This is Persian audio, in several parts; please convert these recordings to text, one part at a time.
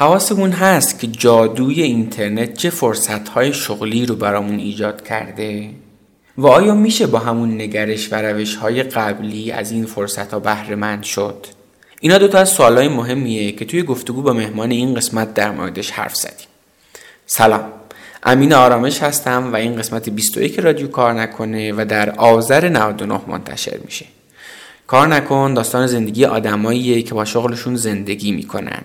حواسمون هست که جادوی اینترنت چه فرصتهای شغلی رو برامون ایجاد کرده و آیا میشه با همون نگرش و روش های قبلی از این فرصت ها بهره شد؟ اینا دوتا از سوالای مهمیه که توی گفتگو با مهمان این قسمت در موردش حرف زدیم. سلام. امین آرامش هستم و این قسمت 21 رادیو کار نکنه و در آذر 99 منتشر میشه. کار نکن داستان زندگی آدماییه که با شغلشون زندگی می‌کنن.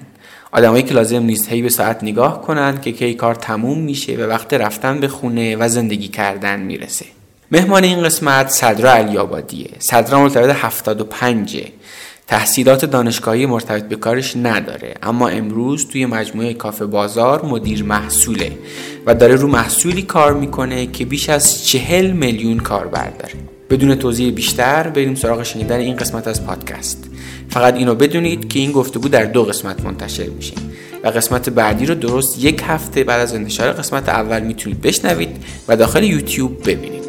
آدمایی که لازم نیست هی به ساعت نگاه کنند که کی کار تموم میشه و وقت رفتن به خونه و زندگی کردن می‌رسه. مهمان این قسمت صدرا علیابادیه صدرا مرتبط 75 تحصیلات دانشگاهی مرتبط به کارش نداره اما امروز توی مجموعه کافه بازار مدیر محصوله و داره رو محصولی کار می‌کنه که بیش از چهل میلیون کاربر داره. بدون توضیح بیشتر بریم سراغ شنیدن این قسمت از پادکست. فقط اینو بدونید که این گفتگو در دو قسمت منتشر میشه. و قسمت بعدی رو درست یک هفته بعد از انتشار قسمت اول می‌تونید بشنوید و داخل یوتیوب ببینید.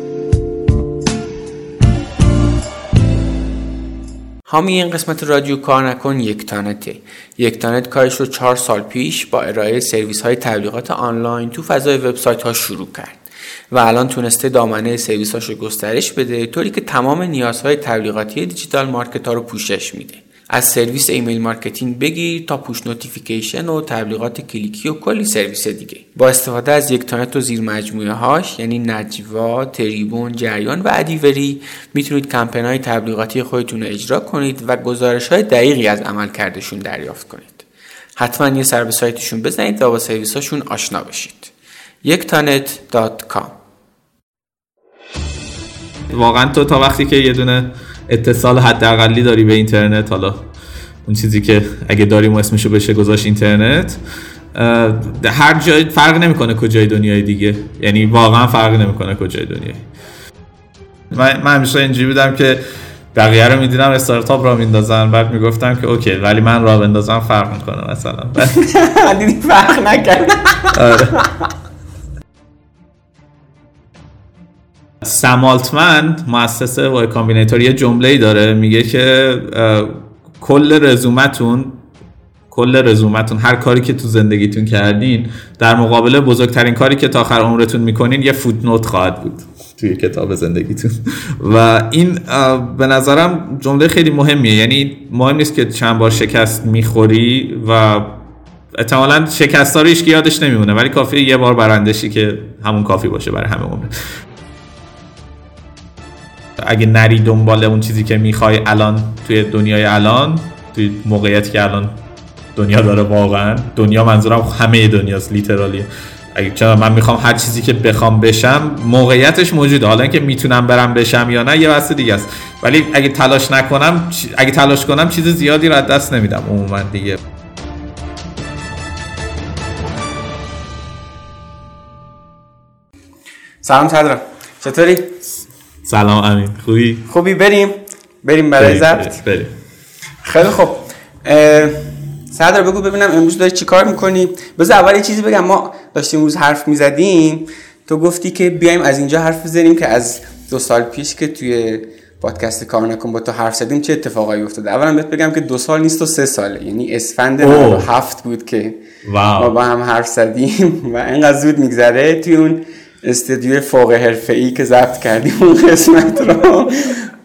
حامی این قسمت رادیو کار نکن یکتانت کارش رو چهار سال پیش با ارائه سرویس های تبلیغات آنلاین تو فضای وبسایت ها شروع کرد. و الان تونسته دامنه سرویس رو گسترش بده طوری که تمام نیازهای تبلیغاتی digital marketer ها رو پوشش میده. از سرویس email marketing بگیر تا push notification و تبلیغات کلیکی و کلی سرویس دیگه. با استفاده از یکتانت و زیر مجموعه هاش یعنی نجوا، تریبون، جریان و ادیوری می‌تونید کمپین های تبلیغاتی خودتون رو اجرا کنید و گزارش های دقیقی از عمل کردشون دریافت کنید. حتما یه سر به سایتشون بزنید و با سرویس هاشون آشنا بشید. یک واقعا تو تا وقتی که یه دونه اتصال حداقلی داری به اینترنت؟ حالا اون چیزی که اگه داریم اسمشو بشه گذاشت اینترنت. هر جای فرق نمی‌کنه کجای دنیای دیگه. یعنی واقعا فرق نمی‌کنه کجای دنیای. من, من همیشه اینجوری بودم که بقیه رو می‌دیدم استارتاپ راه میندازن بعد می‌گفتم که okay ولی من راه بندازم فرق می‌کنه مثلا. دیدی فرق نکرد. Sam Altman Y Combinator یه جمله داره میگه که کل رزومتون کل رزومتون هر کاری که تو زندگیتون کردین در مقابل بزرگترین کاری که تا آخر عمرتون می‌کنین یه footnote خواهد بود توی کتاب زندگیتون. و این به نظرم جمله خیلی مهمیه. یعنی مهم نیست که چند بار شکست می‌خوری و احتمالا شکست ها که یادش نمیمونه ولی کافی یه بار برندشی که همون کافی باشه برای همه عمر اگه نری دنبال اون چیزی که می‌خوای الان توی دنیای الان توی موقعیتی که الان دنیا داره واقعا. دنیا منظورم همه دنیاست لیترالی اگه چرا من می‌خوام هر چیزی که بخوام بشم موقعیتش موجوده. حالا اینکه می‌تونم برم بشم یا نه یه بحث دیگه است. ولی اگه تلاش نکنم اگه تلاش کنم چیز زیادی رو دست نمیدم. عموما دیگه. سلام چطوری؟ سلام امین. خوبی؟ خوبی بریم. بریم برای ضبط. بریم خیلی خوب. صدر بگو ببینم امروز داری چی کار می‌کنی؟ بذار اول یه چیزی بگم. ما داشتیم روز حرف می‌زدیم. تو گفتی که بیایم از اینجا حرف بزنیم که از دو سال پیش که توی پادکست کار نکن با تو حرف زدیم چه اتفاقایی افتاده؟ اولا بهت بگم که دو سال نیست و سه ساله. یعنی اسفند هفت بود که ما با هم حرف زدیم و اینقدر زود میگذره توی اون استدیو فوق ای که ضبط کردیم اون قسمت رو.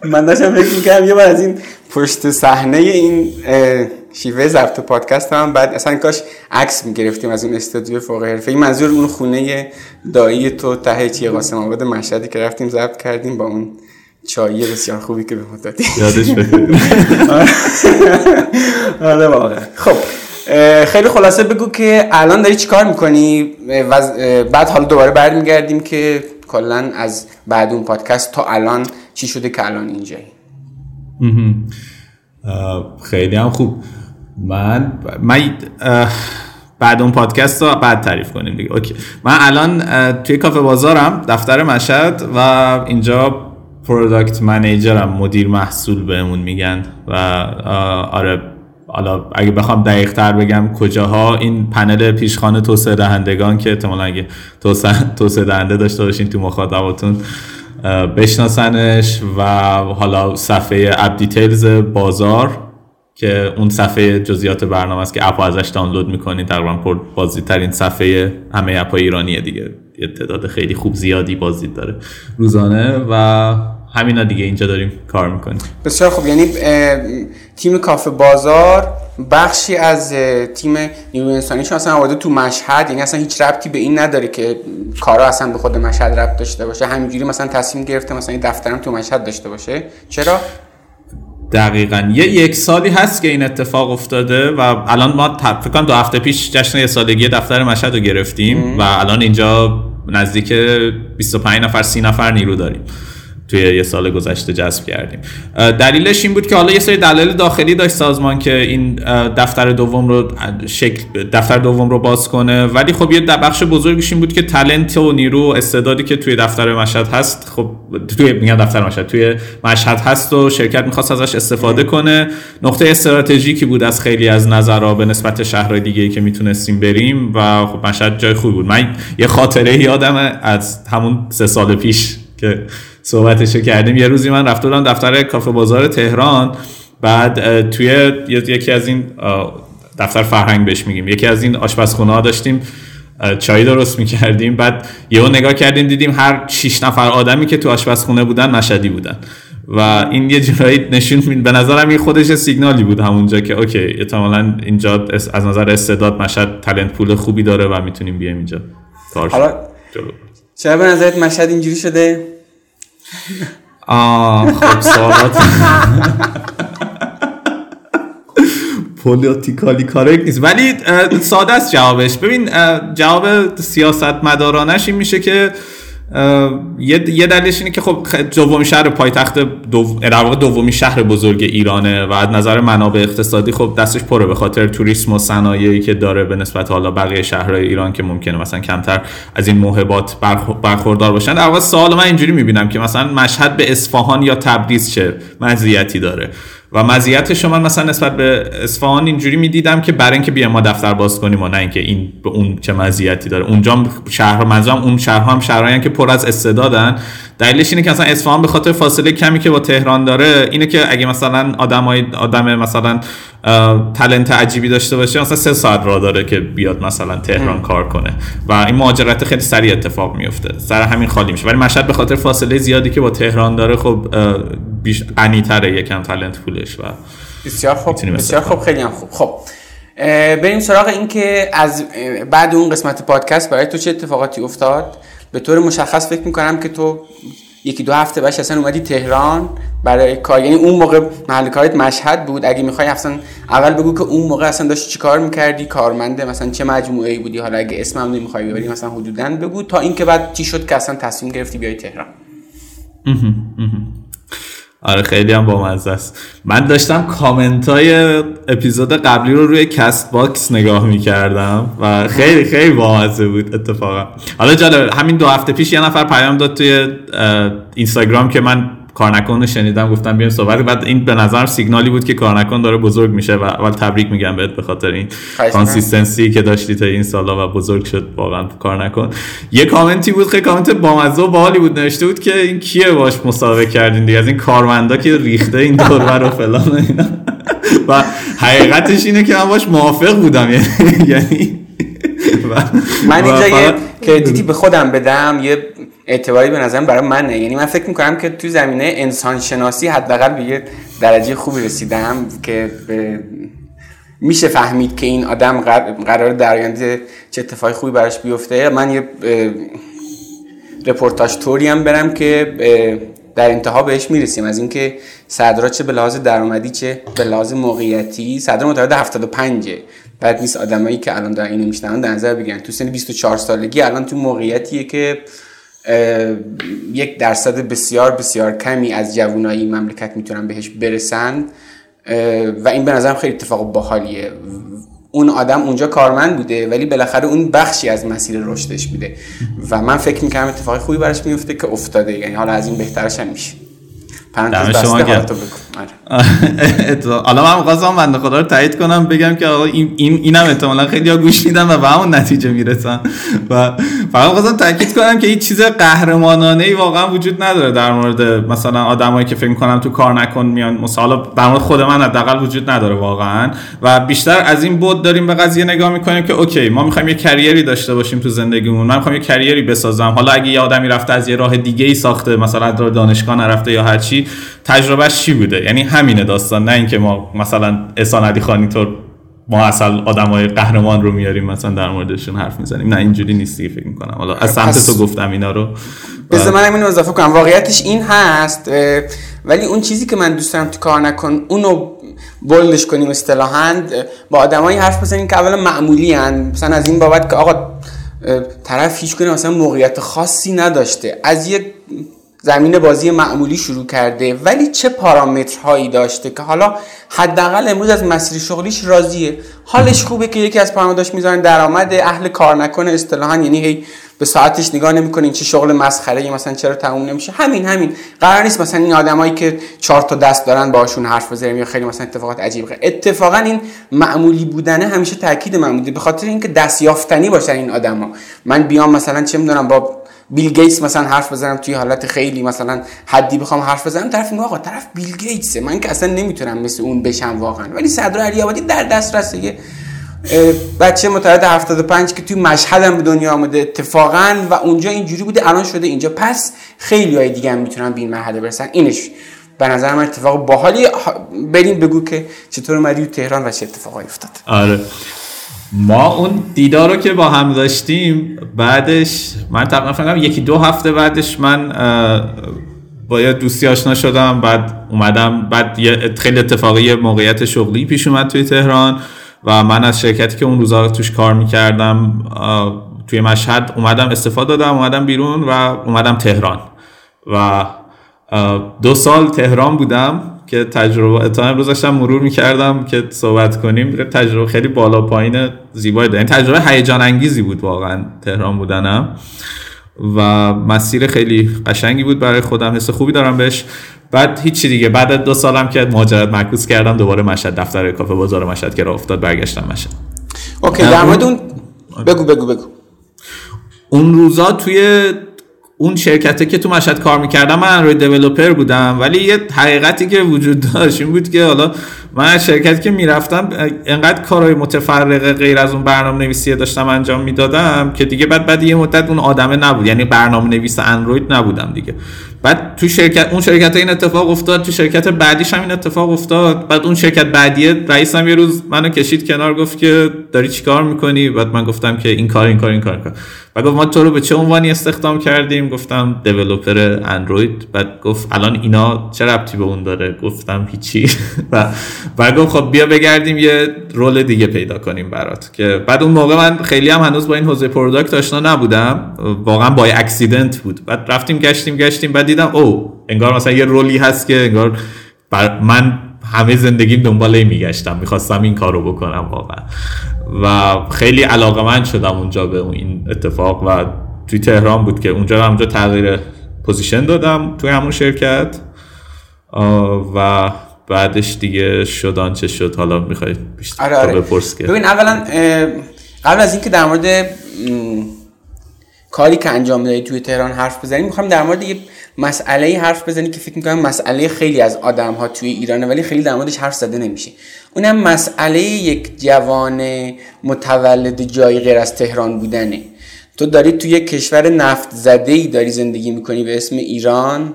من داشتم فکر می‌کردم یه بار از این پشت صحنه این شیوه ضبط پادکست هم بعد اصلا کاش عکس می‌گرفتیم از اون استودیو فوق ای منظور اون خونه دایی تو ته چیه قاسم آباد مشهدی که رفتیم ضبط کردیم با اون چایی بسیار خوبی که به مدتی یادش آره واقعا. خب. خیلی خلاصه بگو که الان داری چیکار می‌کنی؟ بعد حالا دوباره برمیگردیم که کلا از بعد اون پادکست تا الان چی شده که الان اینجایی. خیلی هم خوب. من من بعد اون پادکست رو بعد تعریف کنیم دیگه. okay. من الان توی کافه بازارم دفتر مشهد و اینجا product manager م مدیر محصول بهمون میگن و آره حالا اگه بخوام دقیق تر بگم کجاها این پنل پیشخان توسعه دهندگان که احتمالا اگه توسعه دهنده داشته باشین تو مخاطباتون بشناسنش و حالا صفحه app details بازار که اون صفحه جزئیات برنامه است که app ازش دانلود می‌کنی تقریبا پر بازی ترین صفحه همه app ایرانیه دیگه. تعداد خیلی خوب زیادی بازی داره روزانه و همینا دیگه اینجا داریم کار می‌کنیم. بسیار خوب. یعنی تیم کافه بازار بخشی از تیم نیروی انسانیشون اصلا آورده تو مشهد. یعنی اصلا هیچ ربطی به این نداره که کارا اصلا به خود مشهد ربط داشته باشه. همینجوری مثلا تصمیم گرفته مثلا این دفترم تو مشهد داشته باشه. چرا؟ دقیقا. یه یک سالی هست که این اتفاق افتاده و الان ما فکر کنم دو هفته پیش جشن یه سالگی دفتر مشهد رو گرفتیم و الان اینجا نزدیک 25 نفر 30 نفر نیرو داریم. توی یه سال گذشته جذب کردیم. دلیلش این بود که حالا یه سری دلایل داخلی داشت سازمان که این دفتر دوم رو شکل دفتر دوم رو باز کنه. ولی خب یه بخش بزرگش این بود که تلنت و نیرو و استعدادی که توی دفتر مشهد هست خب توی میگم دفتر مشهد توی مشهد هست و شرکت می‌خواست ازش استفاده کنه. نقطه استراتژیکی بود از خیلی از نظرها به نسبت شهرهای دیگه که می‌تونستیم بریم و خب مشهد جای خوبی بود. من یه خاطره یادم از همون سه سال پیش که صحبتشو کردیم. یه روزی من رفته بودم دفتر کافه بازار تهران. بعد توی یکی از این دفتر فرهنگ بهش میگیم. یکی از این آشپزخونه ها داشتیم چای درست می‌کردیم. بعد یهو نگاه کردیم دیدیم هر 6 نفر آدمی که تو آشپزخونه بودن مشهدی بودن. و این یه جورایی نشون می... به نظرم این خودش سیگنالی بود همونجا که اوکی احتمالاً اینجا از نظر استعداد مشهد تلنت پول خوبی داره و می‌تونیم بیایم اینجا کار حالا چرا به نظرت مشهد اینجوری شده؟ آه خب سوالات. پولیتیکالی کارکت نیست. ولی ساده است جوابش. ببین جواب سیاست مدارانش این میشه که یه دلیلش اینه که خب دومی شهر پایتخت دو... در واقع دومی شهر بزرگ ایرانه و از نظر منابع اقتصادی خب دستش پره به خاطر توریسم و صنایعی که داره به نسبت حالا بقیه شهرهای ایران که ممکنه مثلا کمتر از این موهبات برخوردار باشن. در واقع سوال من اینجوری می‌بینم که مثلا مشهد به اصفهان یا تبریز چه مزیتی داره؟ و مزیتش من مثلا نسبت به اصفهان اینجوری می‌دیدم که برای اینکه بیایم ما دفتر باز کنیم و نه اینکه این به اون چه مزیتی داره. اونجا شهر منظورم اون شهرها هم شهرهایی که پر از استعدادن. دلیلش اینه که مثلا اصفهان به خاطر فاصله کمی که با تهران داره اینه که اگه مثلا آدمای آدم مثلا تلنت عجیبی داشته باشه مثلا سه ساعت راه داره که بیاد مثلا تهران کار کنه. و این مهاجرت خیلی سریع اتفاق میفته سر همین خالی میشه. ولی مشهد به خاطر فاصله زیادی که با تهران داره خب بیش غنی‌تره یکم تلنت پولش و بسیار خوب بسیار خوب خیلی هم خوب. خب بریم سراغ این که از بعد اون قسمت پادکست برای تو چه اتفاقاتی افتاد؟ به طور مشخص فکر می‌کنم که تو یکی دو هفته بعدش اصلا اومدی تهران برای کار. یعنی اون موقع محل کارت مشهد بود. اگه می‌خوای اصلا اول بگو که اون موقع اصلا داشتی چیکار می‌کردی؟ کارمنده مثلا چه مجموعه ای بودی؟ حالا اگه اسمم نمی‌خوای ببری مثلا حدودا بگو تا اینکه بعد چی شد که اصلا تصمیم گرفتی بیای تهران. آره خیلی هم بامزه است. من داشتم کامنت های اپیزود قبلی رو روی کست باکس نگاه می‌کردم و خیلی خیلی بامزه بود اتفاقا. حالا جالب همین دو هفته پیش یه نفر پیام داد توی اینستاگرام که من کار نکن شنیدم گفتم بیایم صحبت بعد این به نظر سیگنالی بود که کار نکن داره بزرگ میشه و اول تبریک میگم بهت به خاطر این consistency که داشتی تا این سالا و بزرگ شد واقعا کار نکن یه کامنتی بود خیلی کامنت بامزه و باحالی بود نوشته بود که این کیه باش مسابقه کردین دیگه؟ از این کارمندا که ریخته این دور و فلان اینا. و حقیقتش اینه که من باش موافق بودم. یعنی من اینجا یه کردیتی به خودم بدم. یه اعتباری به نظرم برای منه. یعنی من فکر می‌کنم که تو زمینه انسان شناسی حداقل به یه درجه خوبی رسیدم که به میشه فهمید که این آدم قرار در آینده چه اتفاقی خوبی براش بیفته. من یه رپورتاج توری هم برم که در انتها بهش می‌رسیم. از اینکه صدرا چه به لحاظ درآمدی چه به لحاظ موقعیتی صدر متولد 75 بعد نیست آدمایی که الان دارن اینو میشنون در نظر بگیرن. تو سن 24 سالگی الان تو موقعیتیه که یک درصد بسیار بسیار کمی از جوانای مملکت می‌تونن بهش برسند و این به نظرم خیلی اتفاق باحالیه. اون آدم اونجا کارمند بوده ولی بالاخره اون بخشی از مسیر رشدش بوده. و من فکر می‌کنم اتفاق خوبی براش میفته که افتاده. یعنی حالا از این بهترش هم میشه. پرانتز بگو آره. حالا من می‌خواستم بنده خدا رو تایید کنم بگم که آقا این اینم احتمالاً خیلی ها گوش میدن و به همون نتیجه می‌رسن. و فقط خواستم تاکید کنم که هیچ چیز قهرمانانه ای واقعا وجود نداره در مورد مثلا آدمایی که فکر کنم تو کار نکن میان. مثلا در مورد خود من حداقل وجود نداره واقعا. و بیشتر از این بود داریم به قضیه نگاه می‌کنیم که اوکی ما می‌خوایم یه کریری داشته باشیم تو زندگیمون. من می‌خوام یه کریری بسازم. حالا اگه یه آدمی رفته از یه راه دیگه ای ساخته مثلا دانشگاه نرفته یا هر چی تجربهش چی بوده؟ یعنی همینه داستان نه اینکه ما مثلا احسان علی خانی طور ما اصلا آدمای قهرمان رو میاریم مثلا در موردشون حرف می‌زنیم. نه اینجوری نیستی فکر می‌کنم. حالا از سمت تو گفتم اینا رو. بذار من اینو اضافه کنم. واقعیتش این هست ولی اون چیزی که من دوست دارم تو کار نکن اونو بولدش کنیم اصطلاحا. با آدمایی حرف بزنیم که اولا معمولی هن. مثلا از این بابت که آقا طرف هیچ کنه مثلا موقعیت خاصی نداشته. از یک زمین بازی معمولی شروع کرده ولی چه پارامترهایی داشته که حالا حداقل امروز از مسیر شغلیش راضیه. حالش خوبه که یکی از پارامتراش می‌ذارن درآمد اهل کار نکنه اصطلاحا یعنی هی به ساعتش نگاه نمی‌کنه این چه شغل مسخره مثلا چرا تموم نمیشه. همین همین. قرار نیست مثلا این آدمایی که چهار تا دست دارن باشون حرف بزنیم یا خیلی مثلا اتفاقات عجیب اتفاقا این معمولی بودنه همیشه تاکید من به خاطر اینکه دست یافتنی باشن این آدما. من بیام مثلا چه می‌دونم با بیل گیتس مثلا حرف بزنم توی حالت خیلی مثلا حدی بخوام حرف بزنم طرف میگه آقا طرف بیل گیتسه. من که اصلا نمی‌تونم مثل اون بشم واقعا. ولی صدر علی آبادی در دسترسه بچه متولد 75 که توی مشهد هم به دنیا آمده. اتفاقا و اونجا اینجوری بوده الان شده اینجا. پس خیلی های دیگه هم می‌تونن به این مرحله برسن. اینش. به نظر من اتفاق باحالی بریم بگو که چطور اومدی تهران و چه اتفاقایی افتاد. آره. ما اون دیدار رو که با هم داشتیم بعدش من تقریبا فکر یکی دو هفته بعدش من با یه دوستی آشنا شدم بعد اومدم بعد خیلی اتفاقی موقعیت شغلی پیش اومد توی تهران و من از شرکتی که اون روزا توش کار می‌کردم توی مشهد اومدم استفاده دادم اومدم بیرون و اومدم تهران. و دو سال تهران بودم. که تجربه تا امروز داشتم مرور می‌کردم که صحبت کنیم. تجربه خیلی بالا پایین زیبایی داریم تجربه هیجان انگیزی بود واقعا تهران بودنم. و مسیر خیلی قشنگی بود برای خودم. حس خوبی دارم بهش. بعد هیچی دیگه. بعد دو سالم که مهاجرت معکوس کردم دوباره مشهد دفتر کافه بازار مشهد که افتاد برگشتم مشهد. اوکی در مورد اون بگو بگو بگو. اون روزا توی اون شرکته که تو مشهد کار می‌کردم من روی دیولوپر بودم. ولی یه حقیقتی که وجود داشت این بود که حالا من شرکتی که می‌رفتم انقدر کارهای متفرقه غیر از اون برنامه نویسی داشتم انجام می‌دادم که دیگه بعد بعد یه مدت اون آدمه نبود. یعنی برنامه نویس اندروید نبودم دیگه. بعد تو شرکت اون شرکت این اتفاق افتاد تو شرکت بعدیش هم این اتفاق افتاد. بعد اون شرکت بعدی رئیسم یه روز منو کشید کنار گفت که داری چیکار می‌کنی؟ بعد من گفتم که این کار این کار این کار, این کار. و گفت ما تو رو به چه عنوانی استخدام کردیم؟ گفتم developer اندروید. بعد گفت الان اینا چه ربطی به اون داره؟ گفتم هیچی. و بعد گفت خب بیا بگردیم یه role دیگه پیدا کنیم برات. که بعد اون موقع من خیلی هم هنوز با این حوزه product آشنا نبودم. واقعا با accident بود. بعد رفتیم گشتیم گشتیم. بعد دیدم او انگار مثلا یه role ی هست که انگار من همه زندگیم دنبال میگشتم. می‌خواستم این کارو بکنم واقعا. و خیلی علاقه‌مند شدم اونجا به این اتفاق و توی تهران بود که اونجا اونجا تغییر position دادم توی همون شرکت. و بعدش دیگه شد چه شد. حالا می‌خواید بیشتر آره آره. بپرس که. ببین اولا قبل از اینکه در مورد کاری که انجام دادی توی تهران حرف بزنیم می‌خوام در مورد یه مسئله حرف بزنی که فکر می‌کنم مسئله خیلی از آدم ها توی ایرانه ولی خیلی در موردش حرف زده نمیشه. اونم مسئله یک جوان متولد جایی غیر از تهران بودنه. تو داری توی کشور نفت زده ای داری زندگی می‌کنی به اسم ایران.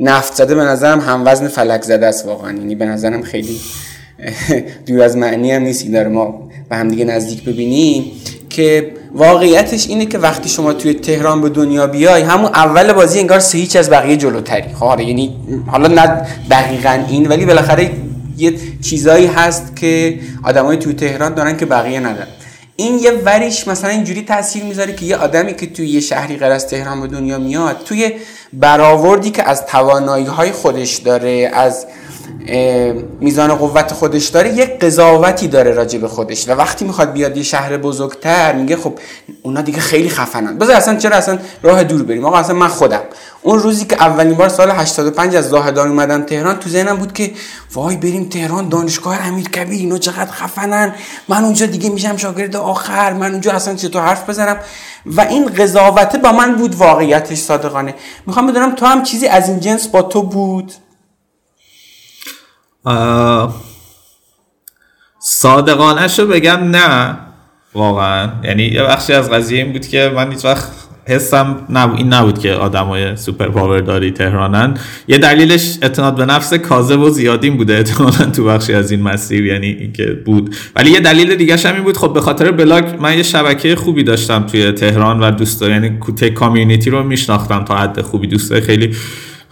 نفت زده به نظرم هم وزن فلک زده است واقعا. یعنی به نظرم خیلی دور از معنی هم نیست. داره ما به هم دیگه نزدیک ببینیم که واقعیتش اینه که وقتی شما توی تهران به دنیا بیای همون اول بازی انگار سه هیچ از بقیه جلوتری. خب یعنی حالا نه دقیقا این ولی بالاخره یه چیزایی هست که آدمای توی تهران دارن که بقیه ندارن. این یه وریش مثلا اینجوری تاثیر می‌ذاره که یه آدمی که توی یه شهری غیر از تهران به دنیا میاد توی برآوردی که از توانایی های خودش داره از میزان قوت خودش داره یک قضاوتی داره راجع به خودش و وقتی می‌خواد بیاد یه شهر بزرگتر میگه خب اونا دیگه خیلی خفنن. بذار اصلا چرا اصلا راه دور بریم؟ آقا اصلا من خودم. اون روزی که اولین بار سال 85 از زاهدان اومدم تهران تو ذهنم بود که وای بریم تهران دانشگاه امیر کبیر اینا چقدر خفنن. من اونجا دیگه میشم شاگرد آخر من اونجا اصلا چطور حرف بزنم؟ و این قضاوته با من بود واقعیتش صادقانه. می‌خوام بدونم تو هم چیزی از این جنس با تو بود؟ صادقانش رو بگم نه واقعا. یعنی یه بخشی از قضیه این بود که من هیچ وقت حسم نبود این نبود که آدمای super power داری تهرانن. یه دلیلش اعتماد به نفس کاذب و زیادین بوده احتمالا تو بخشی از این مسیر یعنی اینکه بود. ولی یه دلیل دیگه هم این بود خب به خاطر بلاگ من یه شبکه خوبی داشتم توی تهران و دوستا یعنی کوته community رو میشناختم تا حد خوبی. دوستای خیلی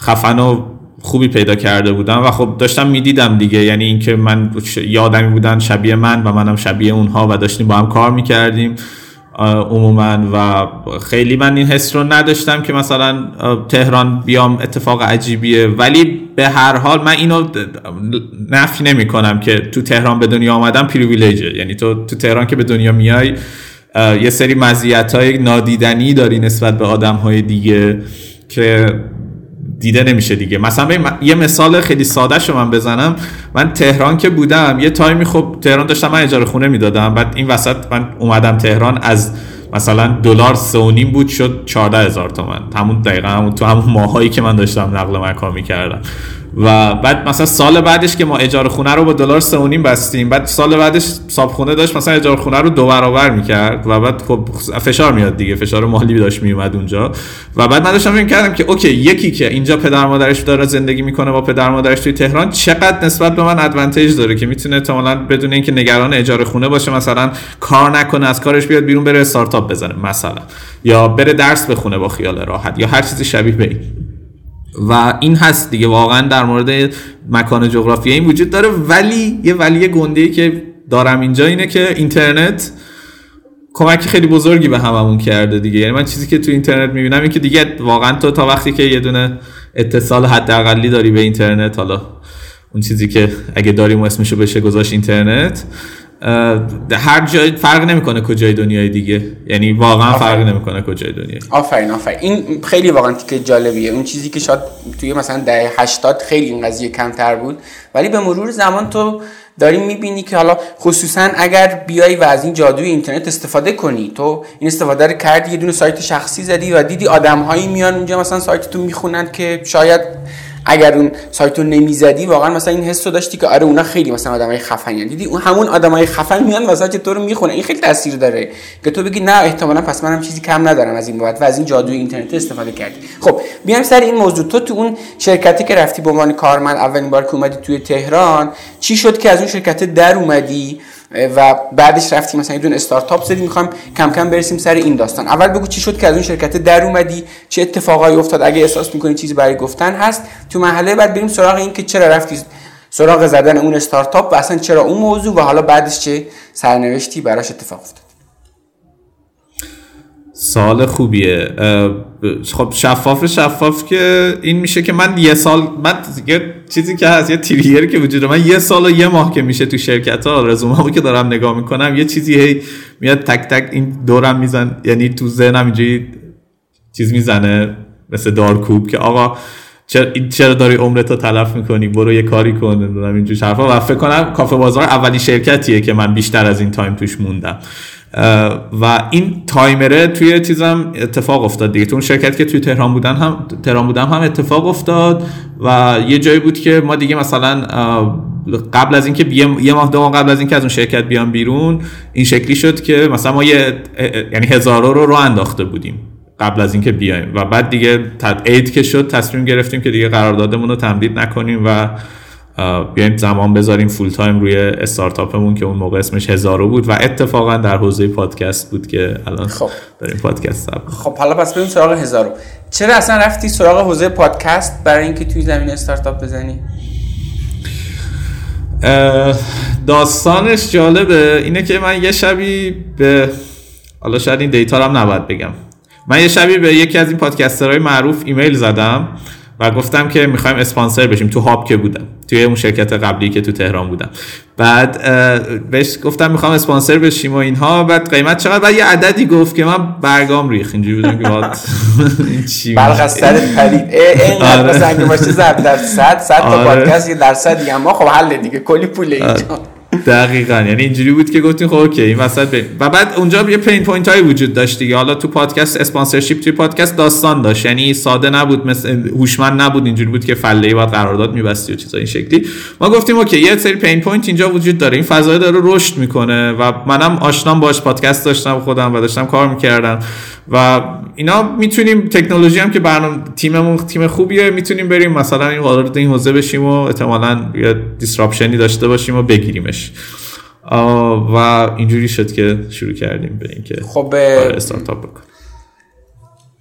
خفن و خوبی پیدا کرده بودم و خب داشتم می‌دیدم دیگه. یعنی اینکه من یادمی بودن شبیه من و منم شبیه اونها و داشتیم با هم کار می‌کردیم عموما. و خیلی من این حس رو نداشتم که مثلا تهران بیام اتفاق عجیبیه. ولی به هر حال من اینو نفی نمی کنم که تو تهران به دنیا آمدم پریویلیجه یعنی تو تو تهران که به دنیا میای یه سری مزیت های نادیدنی داری نسبت به آدم های دیگه که دیده نمیشه دیگه. مثلا یه مثال خیلی ساده شو من بزنم. من تهران که بودم یه تایمی خب تهران داشتم من اجاره خونه می‌دادم. بعد این وسط من اومدم تهران از مثلا دلار سه بود شد 14 هزار تومن. همون دقیقا همون تو همون ماهایی که من داشتم نقل مکان می‌کردم. و بعد مثلا سال بعدش که ما اجاره خونه رو با دلار سه بستیم بعد سال بعدش صاحب خونه داشت مثلا اجاره خونه رو دو برابر می‌کرد و بعد خب فشار میاد دیگه فشار مالی داشت میومد اونجا. و بعد من داشتم کردم که اوکی یکی که اینجا پدر مادرش داره زندگی می‌کنه با پدر مادرش توی تهران چقدر نسبت به من ادوانتیج داره که می‌تونه احتمالاً بدون اینکه نگران اجاره خونه باشه مثلا کار نکنه از کارش بیاد بیرون بره استارتاپ بزنه مثلا یا بره درس بخونه با خیال راحت یا هر چیزی شبیه به این. و این هست دیگه واقعا در مورد مکان جغرافیایی این وجود داره. ولی یه ولی گنده که دارم اینجا اینه که اینترنت کمک خیلی بزرگی به هممون کرده دیگه. یعنی من چیزی که تو اینترنت می‌بینم این که دیگه واقعا تو تا وقتی که یه دونه اتصال حداقلی داری به اینترنت حالا اون چیزی که اگه داریم اسمشو بشه گذاشت اینترنت هر جای فرق نمی‌کنه کجای دنیای دیگه. یعنی واقعا فرق نمی‌کنه کجای دنیا آفرین آفرین. این خیلی واقعا تیکه جالبیه. اون چیزی که شاید توی مثلا دهه 80 خیلی این قضیه کمتر بود. ولی به مرور زمان تو داری می‌بینی که حالا خصوصا اگر بیای و از این جادوی اینترنت استفاده کنی تو این استفاده رو کردی یه دونه سایت شخصی زدی و دیدی آدمهایی میان اونجا مثلا سایت تو می‌خونن که شاید اگر اون سایت رو نمی‌زدی واقعا مثلا این حس رو داشتی که آره اونا خیلی مثلا آدمای خفنی دیدی؟ اون همون آدمای خفن میان مثلا تو رو می‌خونه. این خیلی تاثیر داره که تو بگی نه احتمالا پس منم چیزی کم ندارم از این بابت و از این جادوی اینترنت استفاده کردی. خب بیام سر این موضوع. تو تو اون شرکتی که رفتی به عنوان کارمند اولین بار که اومدی توی تهران چی شد که از اون شرکت در اومدی؟ و بعدش رفتی مثلا یه دونه استارتاپ زدی می‌خوام کم کم برسیم سر این داستان. اول بگو چی شد که از اون شرکت در اومدی؟ چه اتفاقایی افتاد؟ اگه احساس می‌کنی چیزی برای گفتن هست تو محله بعد بریم سراغ این که چرا رفتی سراغ زدن اون استارتاپ و اصلا چرا اون موضوع و حالا بعدش چه سرنوشتی براش اتفاق افتاد. سال خوبیه. خب شفاف شفاف که این میشه که من یه سال من یه چیزی که هست یه تریگری که وجود من یه سال و یه ماه که میشه تو شرکت ها رزومه که دارم نگاه می‌کنم یه چیزی هی میاد تک تک این دورم میزن یعنی تو ذهنم اینجوری چیز می‌زنه مثل دارکوب که آقا چرا, داری عمرتو تلف می‌کنی؟ برو یه کاری کن نمی‌دونم اینجور حرفا. و فکر کنم کافه بازار اولی شرکتیه که من بیشتر از این تایم توش موندم. و این تایمره توی چیزم اتفاق افتاد دیگه. تو اون شرکت که توی تهران بودن هم تهران بودم هم اتفاق افتاد و یه جایی بود که ما دیگه مثلا قبل از اینکه یه ماه دو قبل از اینکه از اون شرکت بیام بیرون این شکلی شد که مثلا ما یه یعنی هزارو رو رو انداخته بودیم قبل از اینکه بیایم. و بعد دیگه عید که شد تصمیم گرفتیم که دیگه قراردادمون رو تمدید نکنیم و بیایم زمان بذاریم فول تایم روی استارتاپمون که اون موقع اسمش هزارو بود و اتفاقا در حوزه پادکست بود که الان خب. داریم پادکست خب حالا پس بریم سراغ هزارو. چرا اصلا رفتی سراغ حوزه پادکست برای اینکه توی زمین استارتاپ بزنی؟ داستانش جالبه. اینه که من یه شبی به حالا شاید این دیتا هم نباید بگم. من یه شبی به یکی از این پادکسترهای معروف ایمیل زدم. و گفتم که می‌خوایم اسپانسر بشیم. تو هاب که بودم. توی اون شرکت قبلی که تو تهران بودم. بعد بهش گفتم می‌خوام اسپانسر بشیم و اینها. بعد قیمت چقدر؟ بعد یه عددی گفت که من برگام ریخ اینجوری بودم که چی برق از سر پرید اینقدر آره. مثلا باشه ضرب در 100 100 تا آره. پادکست یه درصد دیگه اما خب حل دیگه. کلی پول اینجا. دقیقا. یعنی اینجوری بود که گفتیم خب okay این وسط و بعد اونجا یه pain point هایی وجود داشت دیگه. حالا تو پادکست sponsorship توی پادکست داستان داشت. یعنی ساده نبود مثل هوشمند نبود اینجوری بود که فله ای باید قرارداد میبستی و چیزای این شکلی. ما گفتیم okay یه سری pain point اینجا وجود داره. این فضای داره رشد می‌کنه و منم آشنام باش پادکست داشتم خودم و داشتم کار می‌کردم. و اینا می‌تونیم تکنولوژی هم که برنامه تیممون تیم خوبیه می‌تونیم بریم مثلا این وارد این حوزه بشیم و احتمالاً یه دیسراپشنی داشته باشیم و بگیریمش. و اینجوری شد که شروع کردیم به اینکه خب استارتاپ بکنیم.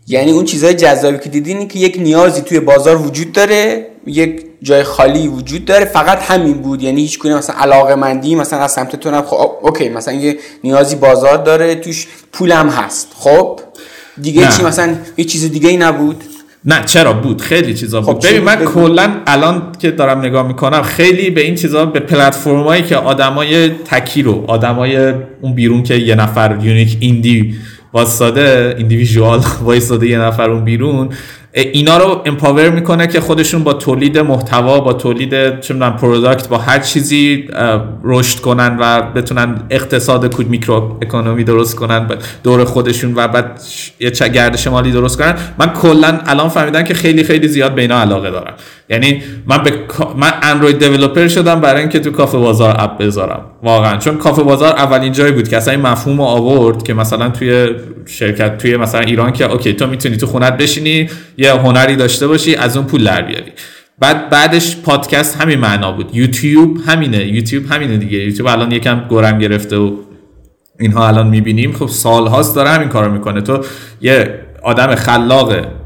یعنی اون چیزهای جذابی که دیدین که یک نیازی توی بازار وجود داره یک جای خالی وجود داره فقط همین بود. یعنی هیچ کنه مثلا علاقه مندی مثلا از سمت تو خب اوکی مثلا یه نیازی بازار داره توش پولم هست. خب دیگه نه. چی مثلا یه چیز دیگه ای نبود؟ نه چرا بود؟ خیلی چیزا بود. خب ببین من کلا الان که دارم نگاه می‌کنم خیلی به این چیزا به پلتفرمایی که آدمای تکی رو آدمای اون بیرون که یه نفر unique indie واساده individual وایساده یه نفر اون بیرون اینا رو empower می‌کنه که خودشون با تولید محتوا با تولید چه می‌دونم product با هر چیزی رشد کنن و بتونن اقتصاد کود میکرو اکونومی درست کنن دور خودشون و بعد یه گردش مالی درست کنن. من کلا الان فهمیدم که خیلی خیلی زیاد به اینا علاقه دارم. یعنی من به من اندروید دیولپر شدم برای اینکه تو کافه بازار اپ بذارم. واقعا. چون کافه بازار اولین جایی بود که اصلا این مفهوم آورد که مثلا توی شرکت توی مثلا ایران که اوکی تو می‌تونی تو خونت بشینی یه هنری داشته باشی از اون پول در بیاری. بعد بعدش پادکست همین معنا بود. یوتیوب همینه. یوتیوب همینه دیگه. یوتیوب الان یکم گرم گرفته و اینها الان می‌بینیم. خب سالهاست داره همین کارو می‌کنه. تو یه آدم خلاقه.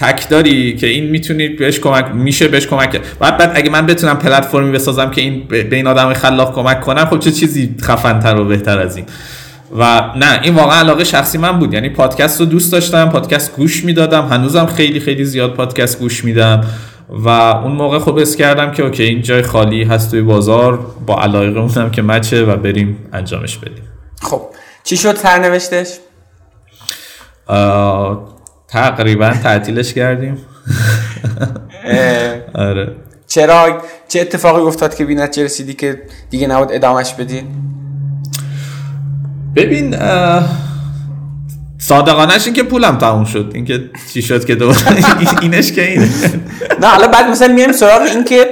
تک داری که این می‌تونی بهش کمک میشه بهش کمک بعد بعد اگه من بتونم پلتفرمی بسازم که این به این آدم خلاق کمک کنم خب چه چیزی خفن و بهتر از این؟ و نه این واقعا علاقه شخصی من بود. یعنی پادکست رو دوست داشتم پادکست گوش می‌دادم. هنوزم خیلی خیلی زیاد پادکست گوش میدم. و اون موقع خب حس کردم که okay این جای خالی هست توی بازار. با علاقه‌مونم که match ه و بریم انجامش بدیم. خب چی شد سرنوشتش؟ تقریبا تعطیلش کردیم. آره. چرا؟ چه اتفاقی افتاد که بینت چه رسیدی که دیگه نبود ادامش بدی ببین صادقانش این که پولم تموم شد. این که چی شد که دوباره اینش که اینه. نه حالا بعد مثلا میایم سراغ این که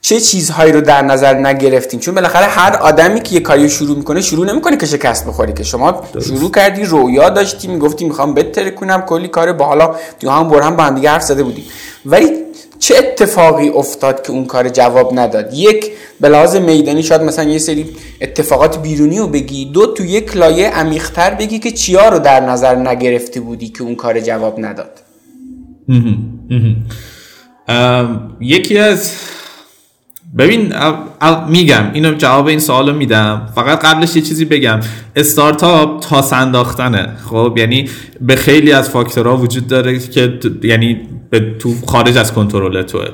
چه چیزهایی رو در نظر نگرفتین؟ چون بالاخره هر آدمی که یه کاری شروع می‌کنه شروع نمی‌کنه که شکست بخوری که. شما شروع کردی رویا داشتی می‌گفتی می‌خوام بهتر کنم کلی کار با حالا تو هم بر هم با هم دیگه حرف زده بودیم. ولی چه اتفاقی افتاد که اون کار جواب نداد؟ یک به لحاظ میدانی شاید مثلا یه سری اتفاقات بیرونی رو بگی. دو تو یک لایه عمیقتر بگی که چیا رو در نظر نگرفته بودی که اون کار جواب نداد. یکی از ببین میگم اینو جواب این سوالو میدم. فقط قبلش یه چیزی بگم. استارتاپ تا انداختنه. خب یعنی به خیلی از فاکتورها وجود داره که یعنی به تو خارج از کنترل توه.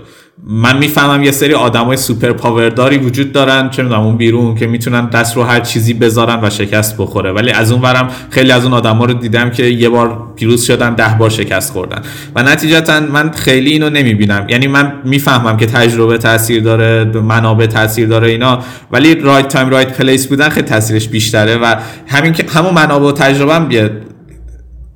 من می‌فهمم یه سری آدمای سوپر پاورداری وجود دارن چه می‌دونم اون بیرون که می‌تونن دست رو هر چیزی بذارن و شکست بخوره. ولی از اون ورم خیلی از اون آدما رو دیدم که یه بار پیروز شدن ده بار شکست خوردن. و نتیجتا من خیلی اینو نمی‌بینم. یعنی من می‌فهمم که تجربه تاثیر داره منابع تاثیر داره اینا ولی right time right place بودن خیلی تاثیرش بیشتره. و همین که همون منابع و تجربه هم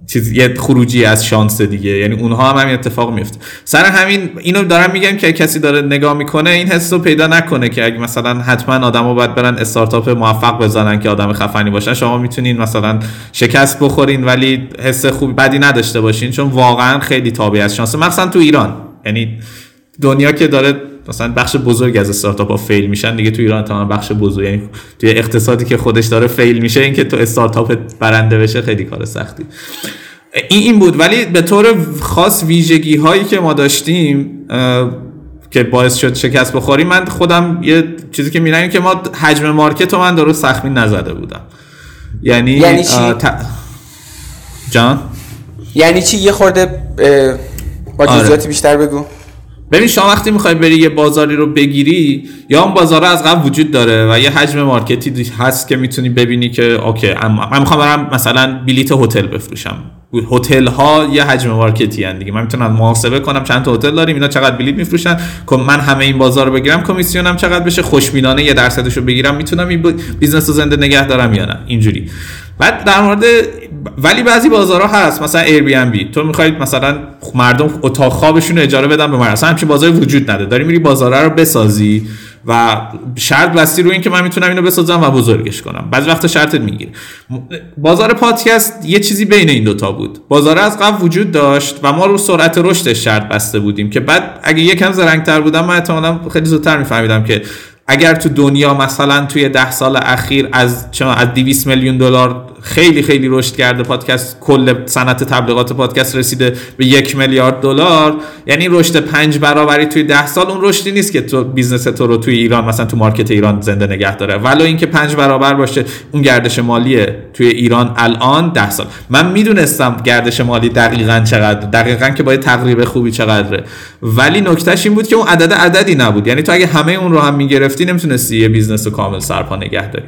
چیز یه خروجی از شانس دیگه. یعنی اونها هم همین اتفاق میفته. سر همین اینو دارم میگم که کسی داره نگاه می‌کنه این حس رو پیدا نکنه که اگه مثلا حتما آدما باید برن استارتاپ موفق بزنن که آدم خفنی باشن شما می‌تونین مثلا شکست بخورین ولی حس خوبی بدی نداشته باشین چون واقعا خیلی تابع از شانس. مثلا تو ایران. یعنی دنیا که داره مثلا بخش بزرگ از استارتاپ ها فیل میشن دیگه تو ایران تمام بخش بزرگ یعنی توی اقتصادی که خودش داره فیل میشه اینکه تو استارتاپ برنده بشه خیلی کار سختی. این این بود. ولی به طور خاص ویژگی هایی که ما داشتیم که باعث شد شکست بخوریم من خودم یه چیزی که میرنیم که ما حجم مارکت رو من درست تخمین نزده بودم. یعنی یعنی چی؟ جان؟ یعنی چی؟ یه خورده با جزئیات آره. بیشتر بگو. ببین شما وقتی می‌خوای بری یه بازاری رو بگیری یا اون بازار از قبل وجود داره و یه حجم market ی هست که می‌تونی ببینی که okay من می‌خوام برم مثلا بلیت هتل بفروشم. هتل ها یه حجم market ی هن دیگه. من می‌تونم محاسبه کنم چند تا هتل داریم اینا چقدر بلیت میفروشن. من همه این بازار رو بگیرم کمیسیونم چقدر بشه خوشبینانه یه درصدش رو بگیرم می‌تونم این business رو زنده نگه دارم یا نه. اینجوری. بعد در مورد ولی بعضی بازارها هست مثلا Airbnb تو می‌خواید مثلا مردم اتاق خوابشون اجاره بدن به من اصلا همچین بازاری وجود نداره. داری میری بازاره رو بسازی و شرط بستی رو این که من می‌تونم اینو بسازم و بزرگش کنم. بعضی وقت شرطت می‌گیره. بازار پادکست یه چیزی بین این دوتا بود. بازار از قبل وجود داشت و ما رو سرعت رشدش شرط بسته بودیم که بعد اگه یکم زرنگتر بودم من احتمالا خیلی زودتر میفهمیدم که اگر تو دنیا مثلا توی ده سال اخیر از چون از 200 میلیون دلار خیلی خیلی رشد کرده پادکست کل صنعت تبلیغات پادکست رسیده به یک میلیارد دلار. یعنی رشد پنج برابری توی ده سال اون رشدی نیست که تو بیزنس تو رو توی ایران مثلا تو مارکت ایران زنده نگه داره. ولو اینکه پنج برابر باشه اون گردش مالی توی ایران الان ده سال. من می‌دونستم گردش مالی دقیقا چقدر دقیقا که باید تقریب خوبی چقدره. ولی نکتهش این بود که اون عدد عددی نبود. یعنی تو اگه همه اون رو هم می‌گرفتی نمی‌تونستی یه بیزنس رو کامل سرپا نگه داری.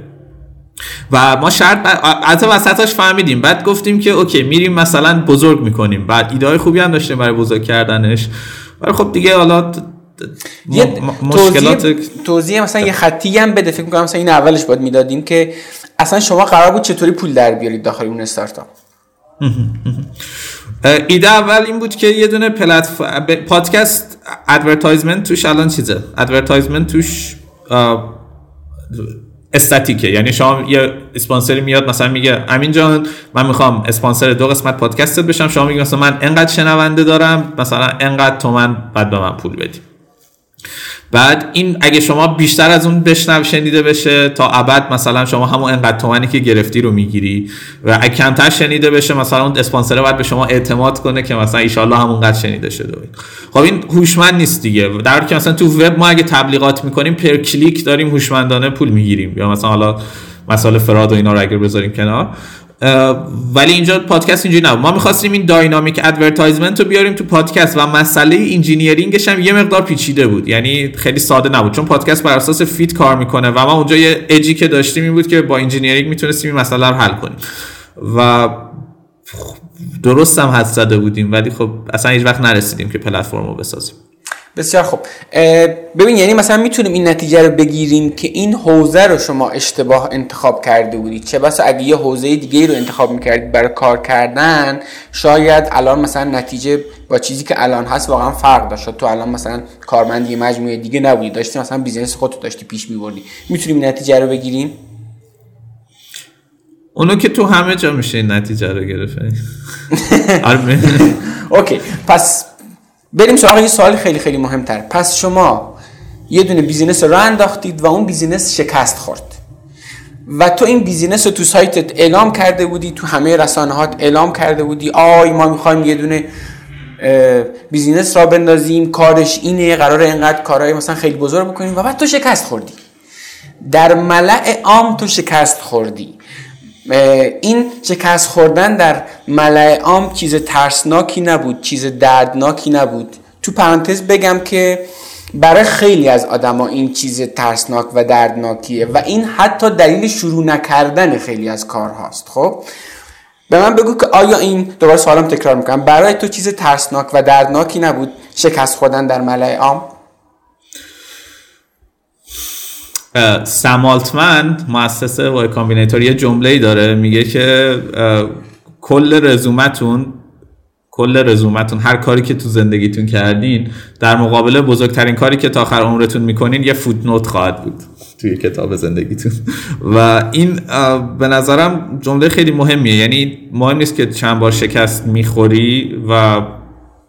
و ما شرط حتی وسطاش فهمیدیم. بعد گفتیم که okay میریم مثلا بزرگ می‌کنیم. بعد ایده های خوبی هم داشتیم برای بزرگ کردنش. ولی خب دیگه حالا یه مشکلات توضیح مثلا یه خطی هم بده. فکر می‌کنم مثلا این اولش باید می‌دادیم که اصلا شما قرار بود چطوری پول در بیارید داخل اون استارتاپ؟ ایده اول این بود که یه دونه پلتفرم پادکست advertisement توش الان چیزه؟ advertisement توش استاتیکه. یعنی شما یه اسپانسری میاد مثلا میگه امین جان من می‌خوام اسپانسر دو قسمت پادکستت بشم. شما میگی مثلا من انقدر شنونده دارم مثلا انقدر تومن بعد به من پول بدی. بعد این اگه شما بیشتر از اون بشنو شنیده بشه تا ابد مثلا شما همون انقدر تومنی که گرفتی رو می‌گیری و اگه کمتر شنیده بشه مثلا اون اسپانسر باید به شما اعتماد کنه که مثلا ایشالله همونقدر شنیده شده. خب این هوشمند نیست دیگه. در که مثلا تو وب ما اگه تبلیغات می‌کنیم per click داریم هوشمندانه پول می‌گیریم. یا مثلا حالا مسائل fraud و اینا رو اگر بذاریم کنار. ولی اینجا پادکست اینجوری نبود. ما می‌خواستیم این dynamic advertisement رو بیاریم تو پادکست و مسئله engineering ش هم یه مقدار پیچیده بود. یعنی خیلی ساده نبود. چون پادکست بر اساس feed کار می‌کنه و ما اونجا یه اجی که داشتیم این بود که با engineering می‌تونستیم این مسئله رو حل کنیم. و درست هم حدس زده بودیم ولی خب اصلا هیچ وقت نرسیدیم که پلتفرم رو بسازیم. بسیار خوب. ببین یعنی مثلا می‌تونیم این نتیجه رو بگیریم که این حوزه رو شما اشتباه انتخاب کرده بودید. چه بسا اگه یه حوزه دیگه رو انتخاب می‌کردید برای کار کردن شاید الان مثلا نتیجه با چیزی که الان هست واقعا فرق داشت. تو الان مثلا کارمند یه مجموعه دیگه نبودی داشتی مثلا بیزنس خودتو داشتی پیش میبردی. می‌تونیم این نتیجه رو بگیریم؟ اونو که تو همه جا میشه این نتیجه رو گرفت. آره. okay. پس بریم سراغ یه سوال خیلی خیلی مهمتر. پس شما یه دونه بیزینس رو انداختید و اون بیزینس شکست خورد. و تو این بیزینس رو تو سایتت اعلام کرده بودی تو همه رسانه هات اعلام کرده بودی آی ما می‌خوایم یه دونه بیزینس راه بندازیم کارش اینه قراره اینقدر کارهای مثلا خیلی بزرگ بکنیم. و بعد تو شکست خوردی. در ملع عام تو شکست خوردی. این شکست خوردن در ملع عام چیز ترسناکی نبود چیز دردناکی نبود. تو پرانتز بگم که برای خیلی از آدما این چیز ترسناک و دردناکیه و این حتی دلیل شروع نکردن خیلی از کار هاست خب؟ به من بگو که آیا این دوباره سوالم تکرار می‌کنم برای تو چیز ترسناک و دردناکی نبود شکست خوردن در ملع عام؟ سم آلتمن مؤسسه Y Combinator یه جمله داره میگه که کل رزومتون کل رزومتون هر کاری که تو زندگیتون کردین در مقابل بزرگترین کاری که تا آخر عمرتون می‌کنین یه footnote خواهد بود توی کتاب زندگیتون. و این به نظرم جمله خیلی مهمیه. یعنی مهم نیست که چند بار شکست می‌خوری و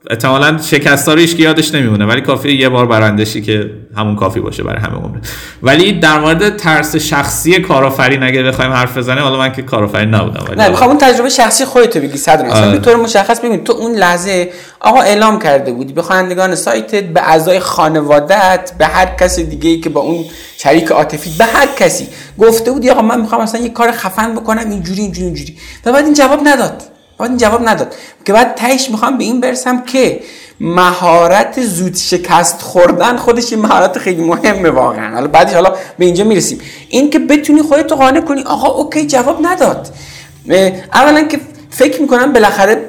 احتمالا شکست رو که یادش نمیمونه ولی کافیه یه بار برنده شی که همون کافی باشه برای همه عمره. ولی در مورد ترس شخصی کارآفرین اگه بخوایم حرف بزنیم حالا من که کارآفرین نبودم ولی نه می‌خوام اون تجربه شخصی خودت بگی صد درصد به طور مشخص ببین تو اون لحظه آقا اعلام کرده بودی به خوانندگان سایتت به اعضای خانوادت به هر کس دیگه ای که با اون شریک عاطفی به هر کسی. گفته بودی آقا من می‌خوام مثلا یه کار خفن بکنم اینجوری اینجوری اینجوری. و بعد این جواب نداد. بعد جواب نداد. که بعد تهش می‌خوام به این برسم که مهارت زود شکست خوردن خودش یه مهارت خیلی مهمه واقعا. حالا بعدش حالا به اینجا می‌رسیم. این که بتونی خودتو قانع کنی آقا اوکی جواب نداد. اولا که فکر می‌کنم بالاخره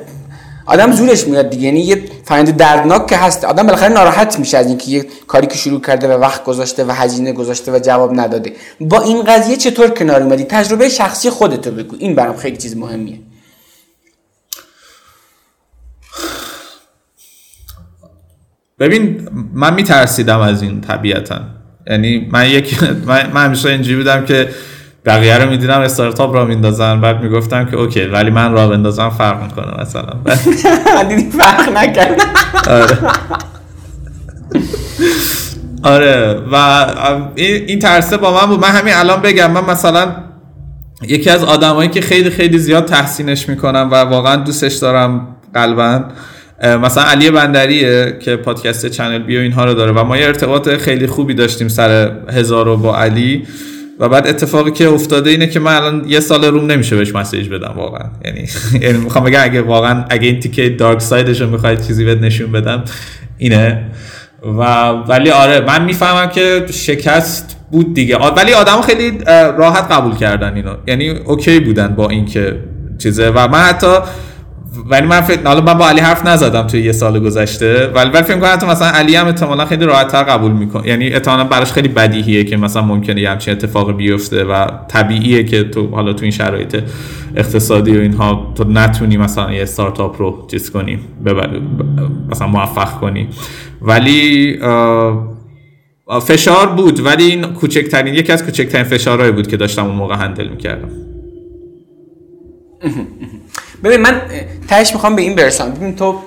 آدم زورش میاد دیگه. یعنی یه فرآیند دردناک که هست آدم بالاخره ناراحت میشه از اینکه یه کاری که شروع کرده و وقت گذاشته و هزینه گذاشته و جواب نداده. با این قضیه چطور کنار اومدی؟ تجربه شخصی خودتو بگو. این برام خیلی چیز مهمیه. ببین من میترسیدم از این طبیعتا. یعنی من یک من, من همیشه اینجوری بودم که بقیه رو می‌دیدم استارتاپ را میندازن بعد می‌گفتم که اوکی ولی من را بندازم فرق می‌کنه مثلا. دیدی فرق نکرد. آره. آره و این ترسه با من بود. من همین الان بگم من مثلا یکی از آدمایی که خیلی خیلی زیاد تحسینش می‌کنم و واقعا دوستش دارم قلبا مثلا علی بندریه که پادکست چنل بی و اینها رو داره و ما یه ارتباط خیلی خوبی داشتیم سر هزارتو با علی. و بعد اتفاقی که افتاده اینه که من الان یه سال روم نمیشه بهش message بدم واقعا. یعنی یعنی می‌خوام بگم اگه واقعا اگه این تیکه dark side ش رو می‌خواید چیزی بهت نشون بدم اینه. و ولی آره من می‌فهمم که شکست بود دیگه. ولی آدم خیلی راحت قبول کردن اینو. یعنی okay بودن با اینکه چیزه. و من حتی ولی من فکر حالا من با علی حرف نزدم توی یه سال گذشته. ولی ولی فکر کنم مثلا علی هم احتمالاً خیلی راحت‌تر قبول می‌کنه. یعنی احتمالاً براش خیلی بدیهیه که مثلا ممکنه یه همچین اتفاقی بیفته و طبیعیه که تو حالا تو این شرایط اقتصادی و اینها تو نتونی مثلا یه استارتاپ رو چیز کنی مثلا موفق کنی. ولی فشار بود. ولی این کوچکترین یکی از کوچکترین فشارهایی بود که داشتم اون موقع هندل می‌کردم. ببین من تهش می‌خوام به این برسم. ببین تو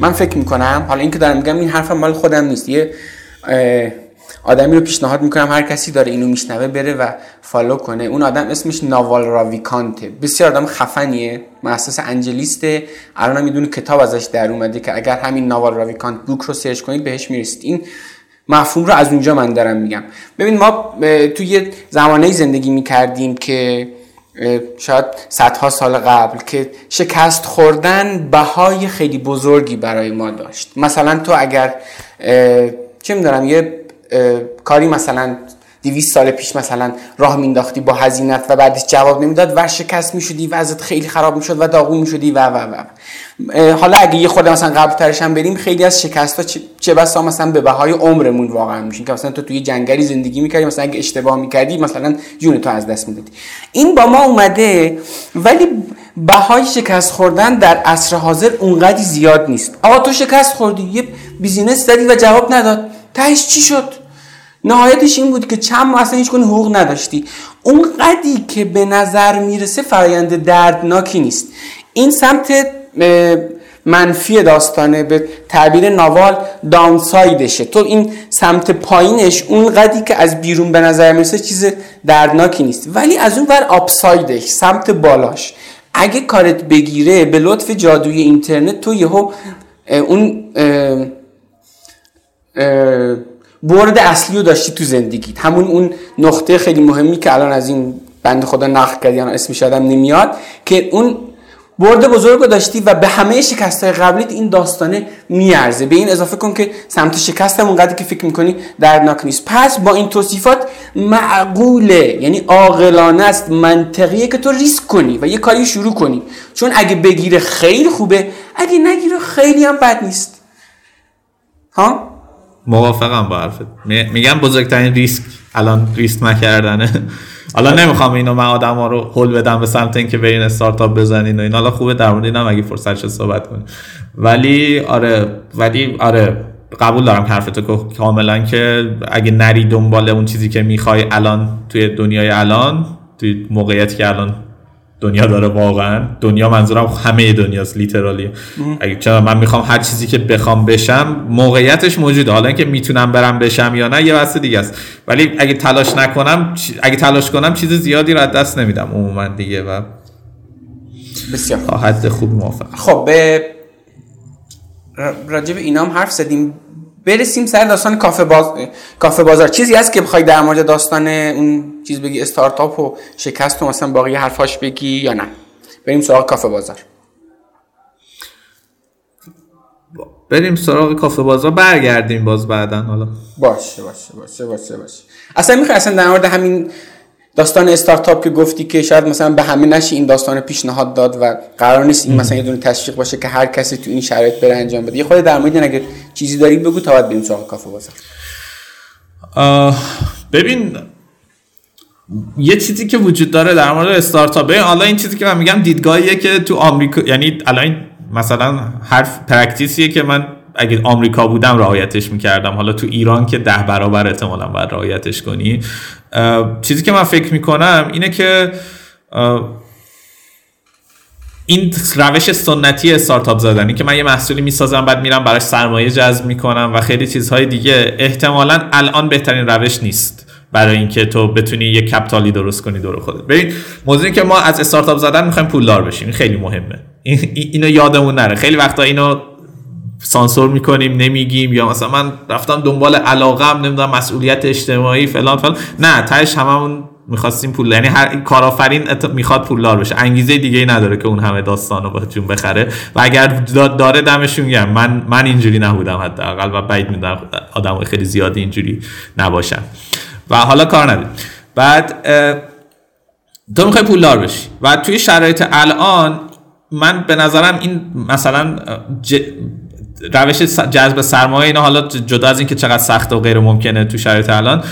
من فکر می‌کنم حالا اینکه دارم میگم این حرفم مال خودم نیست. یه آدمی رو پیشنهاد می‌کنم هر کسی داره اینو میشنوه بره و follow کنه. اون آدم اسمش ناوال راویکانته. بسیار آدم خفنیه. مؤسس AngelList ه. الان می‌دونه کتاب ازش در اومده که اگر همین Naval Ravikant book رو search کنید بهش می‌رسید. این مفهوم رو از اونجا من دارم میگم. ببین ما توی زمانه زندگی می‌کردیم که شاید صدها سال قبل که شکست خوردن بهای خیلی بزرگی برای ما داشت. مثلا تو اگر چه می‌دونم یه کاری مثلا 200 سال پیش مثلا راه مینداختی با هزینت و بعدش جواب نمی‌داد و شکست می‌شدی ازت خیلی خراب می‌شد و داغون می‌شدی و و و. حالا اگه یه خود مثلا قبل ترش هم بریم خیلی از شکست ها چه بسا مثلا به بهای عمرمون واقعا میشین که مثلا تو توی جنگلی زندگی می‌کردی مثلا اگه اشتباه می‌کردی مثلا جون تو از دست می‌دادی. این با ما اومده ولی بهای شکست خوردن در عصر حاضر اونقدی زیاد نیست. آقا تو شکست خوردی یه بیزینس زدی و جواب نداد. تهش چی شد؟ نهایتش این بود که چند ماه اصلا هیچ حقوق نداشتی. اون قدی که به نظر می‌رسه فرایند دردناکی نیست. این سمت منفی داستانه. به تعبیر ناوال داونسایدشه. تو این سمت پایینش اون قدی که از بیرون به نظر می‌رسه چیز دردناکی نیست. ولی از اون ور آپسایدش سمت بالاش. اگه کارت بگیره به لطف جادوی اینترنت تو یهو اون برد اصلی رو داشتی تو زندگیت. همون اون نقطه خیلی مهمی که الان از این بند خدا نقل کردی اسمش آدم نمیاد که اون برد بزرگ رو داشتی و به همه شکست های قبلیت این داستانه میارزه. به این اضافه کن که سمت شکست هم اونقدر که فکر می‌کنی دردناک نیست. پس با این توصیفات معقوله یعنی عاقلانه است منطقیه که تو ریسک کنی و یه کاری شروع کنی. چون اگه بگیره خیلی خوبه اگه نگیره خیلی هم بد نیست. ها؟ موافقم با حرفت. میگم بزرگترین ریسک الان ریسک نکردنه. حالا نمی‌خوام اینو من آدم ها رو حل بدم به سمت اینکه برین استارتاپ بزنین و این حالا خوبه در مورد اینم اگه فرصت صحبت کنیم. ولی آره ولی آره قبول دارم حرفتو کاملا که اگه نری دنبال اون چیزی که می‌خوای الان توی دنیای الان توی موقعیتی که الان دنیا داره واقعا. دنیا منظورم همه دنیاست لیترالی اگه چرا من می‌خوام هر چیزی که بخوام بشم موقعیتش موجوده. حالا اینکه می‌تونم برم بشم یا نه یه بحث دیگه است. ولی اگه تلاش نکنم اگه تلاش کنم چیز زیادی رو از دست نمیدم عموما دیگه و بسیار حد خوب موافق خب به راجب اینام حرف زدیم. برسیم سر داستان کافه, باز... کافه بازار. چیزی هست که بخوای در مورد داستان اون چیز بگی استارتاپ و شکست و مثلا باقی حرفاش بگی یا نه؟ بریم سراغ کافه بازار. بریم سراغ کافه بازار. برگردیم باز بعدا حالا. باشه باشه باشه باشه باشه. اصلا می‌خوای اصلا در مورد همین داستان استارتاپ که گفتی که شاید مثلا به همه نشی این داستان پیشنهاد داد و قرار نیست این مثلا یه دونه تشویق باشه که هر کسی تو این شرایط بره انجام بده. یه خود در مورد اگه چیزی داری بگو تا بعد بریم سراغ کافه بازار ببین یه چیزی که وجود داره در مورد استارتاپ حالا این چیزی که من میگم دیدگاهیه که تو آمریکا یعنی الان مثلا حرف پرکتیسیه که من اگه آمریکا بودم رعایتش می‌کردم. حالا تو ایران که ده برابر احتمالا باید رعایتش کنی. چیزی که من فکر می‌کنم اینه که این روش سنتی استارتاپ زدنی که من یه محصولی می‌سازم بعد میرم براش سرمایه جذب می‌کنم و خیلی چیزهای دیگه احتمالا الان بهترین روش نیست برای اینکه تو بتونی یه کپتالی درست کنی دور خودت. ببین موضوعی که ما از استارتاپ زدن می‌خوایم پولدار بشیم خیلی مهمه. اینو یادمون نره. خیلی وقتا اینو سانسور می‌کنیم نمیگیم یا مثلا من رفتم دنبال علاقم نمی‌دونم مسئولیت اجتماعی فلان فلان. نه تهش هممون می‌خواستیم پول. یعنی هر کارآفرین می‌خواد پولدار بشه. انگیزه دیگه ای نداره که اون همه داستان رو جون بخره. و اگر داره دمشون گرم. من من اینجوری نبودم حداقل و بعید می‌دونم آدم خیلی زیادی اینجوری نباشن. و حالا کار بعد تو می‌خوای پولدار بشی. و توی شرایط الان من به نظرم این مثلا روش جذب سرمایه اینا حالا جدا از اینکه چقدر سخت و غیر ممکنه تو شرایط الان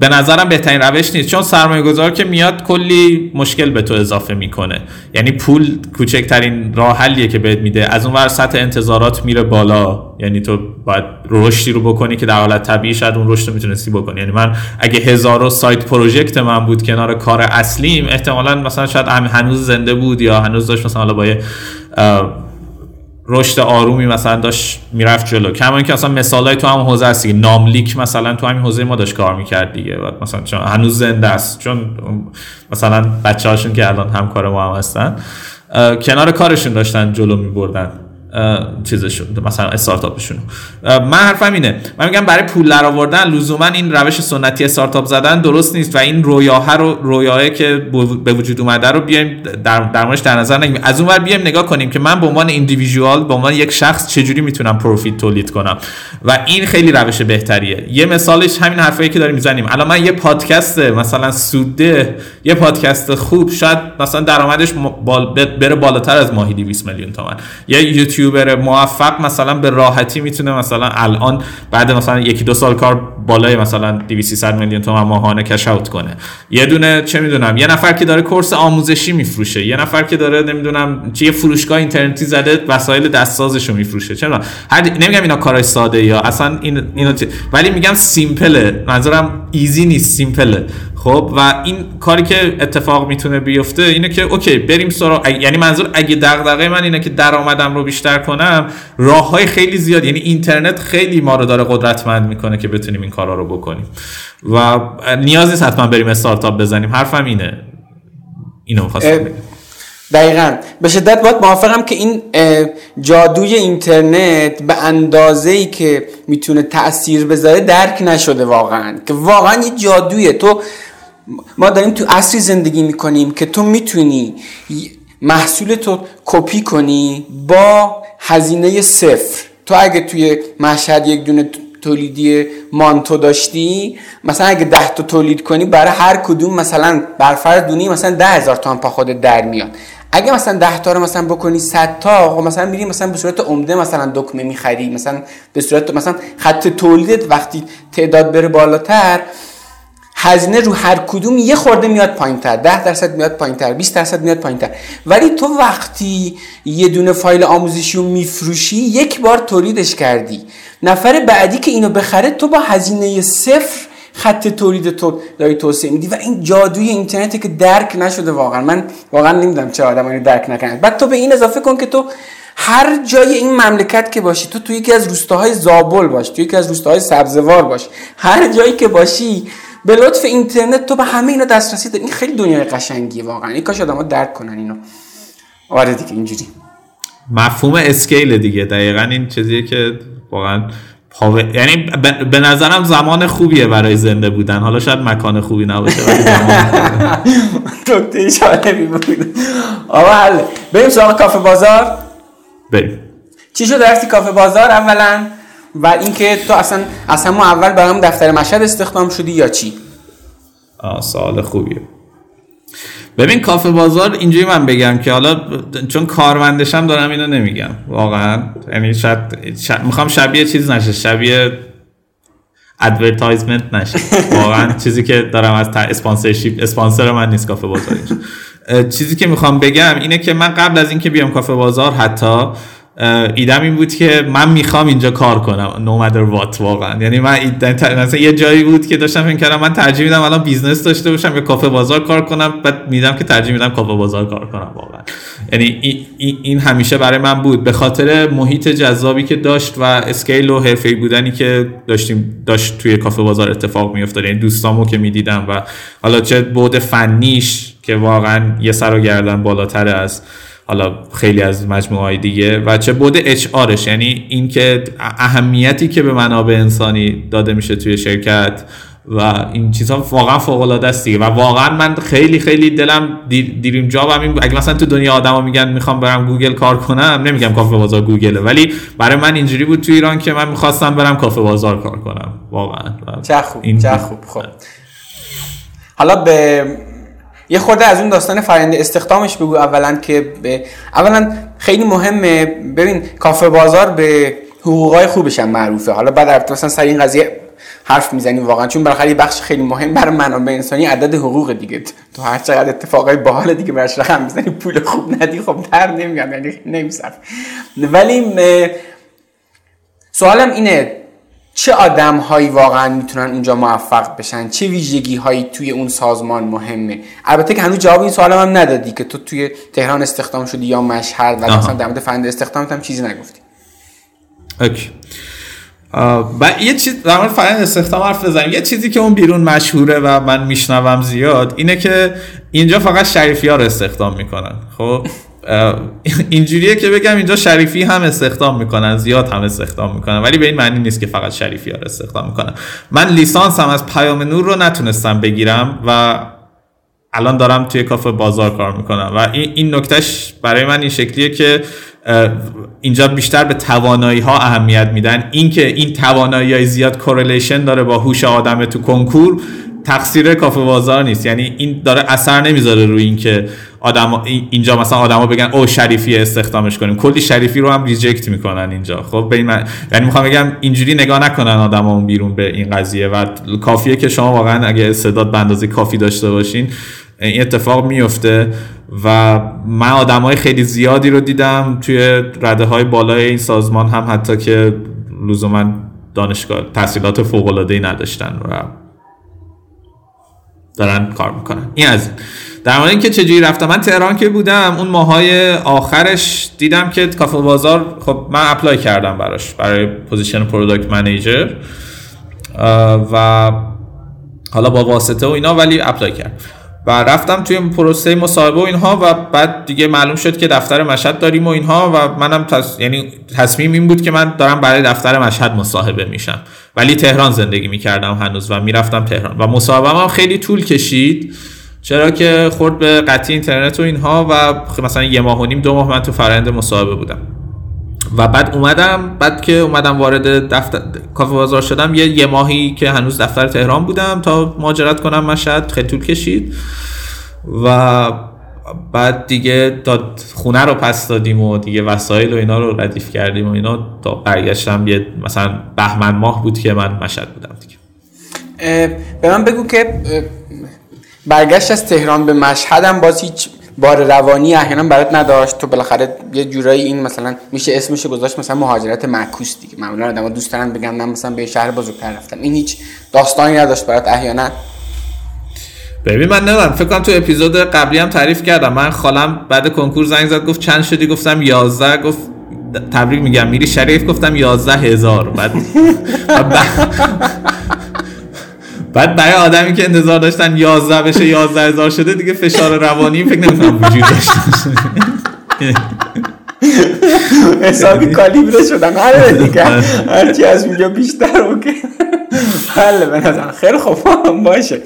به نظرم بهترین روش نیست چون سرمایه گذار که میاد کلی مشکل به تو اضافه می‌کنه. یعنی پول کوچکترین راه حلیه که بهت میده. از اون ور سطح انتظارات میره بالا. یعنی تو باید رشدی رو بکنی که در حالت طبیعی شاید اون رشد رو می‌تونستی بکنی. یعنی من اگه هزارو سایت پروژکت من بود کنار کار اصلیم احتمالا مثلا شاید هنوز زنده بود یا هنوز داشت مثلا حالا با رشد آرومی مثلا داشت می‌رفت جلو. کما که مثلا مثالای تو هم حوزه هستی ناملیک مثلا تو همین حوزه ما داشت کار می‌کرد دیگه. بعد مثلا چون هنوز زنده است. چون مثلا بچه هاشون که الان همکار ما هم هستن کنار کارشون داشتن جلو میبردن. چیزشون مثلا استارتاپشون من حرفم اینه. من میگم برای پول در آوردن لزوما این روش سنتی استارتاپ زدن درست نیست و این رویاه رو رویاه که به وجود اومده رو بیایم در درمانش در نظر نگیریم. از اون ور بیایم نگاه کنیم که من به عنوان ایندیویدوال به عنوان یک شخص چجوری می‌تونم پروفیت تولید کنم. و این خیلی روش بهتریه. یه مثالش همین حرفایی که داریم می‌زنیم. الان من یه پادکست مثلا سوده یه پادکست خوب شاید مثلا درآمدش بره بالاتر از ماهی 200 میلیون تومان یوتیوبر موفق مثلا به راحتی می‌تونه مثلا الان بعد مثلا یکی دو سال کار بالای مثلا 200 میلیون تومان ماهانه کش اوت کنه. یه دونه چه می‌دونم یه نفر که داره کورس آموزشی میفروشه یه نفر که داره نمی‌دونم چه فروشگاه اینترنتی زده وسایل دستسازشو میفروشه. چرا؟ هر نمیگم اینا کارای ساده یا اصلا این اینو ولی میگم simple ه منظورم easy نیست simple ه خب و این کاری که اتفاق می‌تونه بیفته اینه که okay بریم سراغ یعنی منظور اگه دغدغه من اینه که درآمدم رو بیشتر کنم راه های خیلی زیاد یعنی اینترنت خیلی ما رو داره قدرتمند می‌کنه که بتونیم این کارا رو بکنیم. و نیاز نیست حتما بریم استارتاپ بزنیم حرفم اینه. اینو می‌خواستم دقیقا. به شدت باید موافقم که این جادوی اینترنت به اندازه ای که می‌تونه تاثیر بذاره درک نشده واقعا که واقعا یه جادویه. تو ما داریم تو اصری زندگی می‌کنیم که تو می‌تونی محصول تو کپی کنی با هزینه صفر. تو اگه توی مشهد یک دونه تولیدی مانتو داشتی مثلا اگه ده تا تولید کنی برای هر کدوم مثلا برفرض دونی مثلا ده هزار تومن پا خود در میاد. اگه مثلا 10 تا رو مثلا بکنی 100 تا خب مثلا میری مثلا به صورت عمده مثلا دکمه می‌خری مثلا به صورت مثلا خط تولیدت وقتی تعداد بره بالاتر هزینه رو هر کدوم یه خورده میاد پایینتر 10 درصد میاد پایینتر 20 درصد میاد پایینتر. ولی تو وقتی یه دونه فایل آموزشی رو میفروشی یک بار تولیدش کردی. نفر بعدی که اینو بخره تو با هزینه صفر خط تولید تو داری توسعه میدی. و این جادوی اینترنت که درک نشده واقعا. من واقعا نمی‌دونم چه آدم اینو درک نکنه بعد تو به این اضافه کن که تو هر جای این مملکت که باشی تو تو یکی از روستاهای زابل باش تو یکی از روستاهای سبزوار باش. هر جایی که باشی به لطف اینترنت تو به همه اینا دسترسی داری. این خیلی دنیای قشنگیه واقعا. این کاش آدم‌ها درک کنن اینو. آره دیگه اینجوری. مفهوم اسکیل دیگه. دقیقا این چیزیه که واقعا یعنی به نظرم زمان خوبیه برای زنده بودن. حالا شاید مکان خوبی نباشه ولی دکتر بود. آقا حل. بریم سراغ کافه بازار. بریم. چی شد؟ رفتی کافه بازار اولا. و اینکه تو اصلا از همون اول برام دفتر مشهد استخدام شدی یا چی؟ آه سوال خوبیه. ببین کافه بازار اینجوری من بگم که حالا چون کارمندشم دارم اینو نمیگم واقعا. یعنی شاید, می‌خوام شبیه چیز نشه شبیه advertisement نشه. واقعا چیزی که دارم از sponsorship اسپانسر من نیست کافه بازار چیزی که می‌خوام بگم اینه که من قبل از اینکه بیام کافه بازار حتی ایدم این بود که من می‌خوام اینجا کار کنم no matter what واقعا. یعنی من مثلا یه جایی بود که داشتم فکر کردم من ترجیح میدم الان بیزنس داشته باشم یا کافه بازار کار کنم بعد دیدم که ترجیح میدم کافه بازار کار کنم واقعا. یعنی این همیشه برای من بود. به خاطر محیط جذابی که داشت و scale و حرفه‌ای بودنی که داشتیم داشت توی کافه بازار اتفاق میافتاد. یعنی دوستامو که می‌دیدم و حالا چه بود فنیش که واقعا یه سر و گردن بالاتر از حالا خیلی از مجموعه های دیگه و چه بود اچ آرش یعنی اینکه اهمیتی که به منابع انسانی داده میشه توی شرکت و این چیزها واقعا فوق العاده است دیگه. و واقعا من خیلی خیلی دلم دیریم جابم این اگه مثلا تو دنیا آدما میگن می‌خوام برم گوگل کار کنم نمیگم کافه بازار گوگله ولی برای من اینجوری بود تو ایران که من می‌خواستم برم کافه بازار کار کنم. واقعا. چه خوب این چه خوب. خب. حالا به یه خورده از اون داستان فرآیند استخدامش بگو اولا که به اولا خیلی مهمه. ببین کافه بازار به حقوقای خوبش هم معروفه. حالا بعد مثلا سر این قضیه حرف می‌زنیم واقعا چون بالاخره بخش خیلی مهم برای منابع انسانی عدد حقوق دیگه. تو هر چقدر اتفاقای باحال دیگه براش رقم می‌زنی پول خوب ندی خب در نمیاد یعنی نمیصرف. ولی سوالم اینه چه آدم هایی واقعا می‌تونن اونجا موفق بشن؟ چه ویژگی هایی توی اون سازمان مهمه؟ البته که هنوز جواب این سوال هم ندادی که تو توی تهران استخدام شدی یا مشهد و مثلا در مورد فند استخدامت هم چیزی نگفتی. اوکی. و یه چیز در مورد فرآیند استخدام حرف بزنیم. یه چیزی که اون بیرون مشهوره و من میشنوم زیاد اینه که اینجا فقط شریفی ها رو استخدام می‌کنن. خب؟ اینجوریه که بگم اینجا شریفی هم استخدام می‌کنن زیاد هم استخدام می‌کنن ولی به این معنی نیست که فقط شریفی ها رو استخدام می‌کنن. من لیسانس هم از پیام نور رو نتونستم بگیرم و الان دارم توی کافه بازار کار می‌کنم. و این, این نکتهش برای من این شکلیه که اینجا بیشتر به توانایی ها اهمیت میدن. اینکه این توانایی های زیاد کورلیشن داره با هوش آدم تو کنکور تقصیر کافه بازار نیست. یعنی این داره اثر نمی‌ذاره روی اینکه آدم اینجا مثلا آدما بگن او شریفی استخدامش کنیم. کلی شریفی رو هم ریجکت می‌کنن اینجا. خب به این یعنی می‌خوام بگم اینجوری نگاه نکنن آدما بیرون به این قضیه و کافیه که شما واقعا اگه استعداد به اندازه کافی داشته باشین. این اتفاق میفته و من آدم های خیلی زیادی رو دیدم توی رده های بالای این سازمان هم حتی که لزوما دانشگاه تحصیلات فوق العاده نداشتن و دارن کار می‌کنن. این از در مورد اینکه چجوری رفتم من تهران که بودم اون ماهای آخرش دیدم که کافه بازار خب من apply کردم براش برای position product manager. و حالا با واسطه و اینا ولی apply کرد. و رفتم توی پروسه مصاحبه و اینها و بعد دیگه معلوم شد که دفتر مشهد داریم و اینها و منم تص... یعنی تصمیم این بود که من دارم برای دفتر مشهد مصاحبه میشم. ولی تهران زندگی می‌کردم هنوز و می‌رفتم تهران. و مصاحبه هم خیلی طول کشید. چرا که خورد به قطعی اینترنت و اینها و مثلا یه ماه و نیم دو ماه من تو فرآیند مصاحبه بودم. و بعد اومدم بعد که اومدم وارد دفتر کافه بازار شدم یه یه ماهی که هنوز دفتر تهران بودم تا مهاجرت کنم مشهد خیلی طول کشید. و بعد دیگه داد خونه رو پس دادیم و دیگه وسایل و اینا رو ردیف کردیم و اینا تا برگشتم. یه مثلا بهمن ماه بود که من مشهد بودم دیگه. به من بگو که برگشت از تهران به مشهدم باز هیچ بار روانی احیانا برات نداشت. تو بالاخره یه جورایی این مثلا میشه اسمش گذاشت مثلا مهاجرت معکوس دیگه. معمولا آدم‌ها دوست دارن بگن من مثلا به شهر بزرگتر رفتم. این هیچ داستانی نداشت برات احیانا. ببین من نمی‌دونم. فکر کنم تو اپیزود قبلی هم تعریف کردم. من خالم بعد کنکور زنگ زد گفت چند شدی؟ گفتم 11 گفت تبریک میگم. میری شریف؟ گفتم 11 هزار. بعد بعد برای آدمی که انتظار داشتن 11 بشه 11 هزار شده دیگه فشار روانی فکر نمی‌کنم وجود داشته حسابی کالیبره شدن. هر دیگه. هرچی از اونجا بیشتر اوکی بله به نظر خیلی خوب. باشه.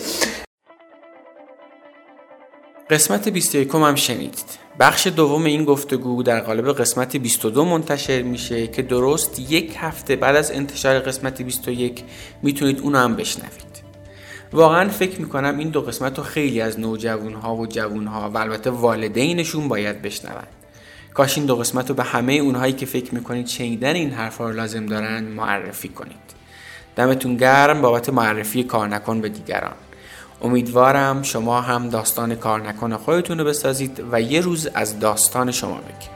قسمت 21 هم شنیدید. بخش دوم این گفتگو در قالب قسمت 22 منتشر میشه که درست یک هفته بعد از انتشار قسمت 21 می‌تونید اونو هم بشنوید. واقعا فکر می‌کنم این دو قسمت رو خیلی از نوجوان ها و جوان ها و البته والدینشون باید بشنوند کاش این دو قسمت رو به همه اونهایی که فکر می‌کنید شنیدن این حرفا رو لازم دارن معرفی کنید. دمتون گرم بابت معرفی کار نکن به دیگران. امیدوارم شما هم داستان کار نکن خودتون رو بسازید و یه روز از داستان شما بگید.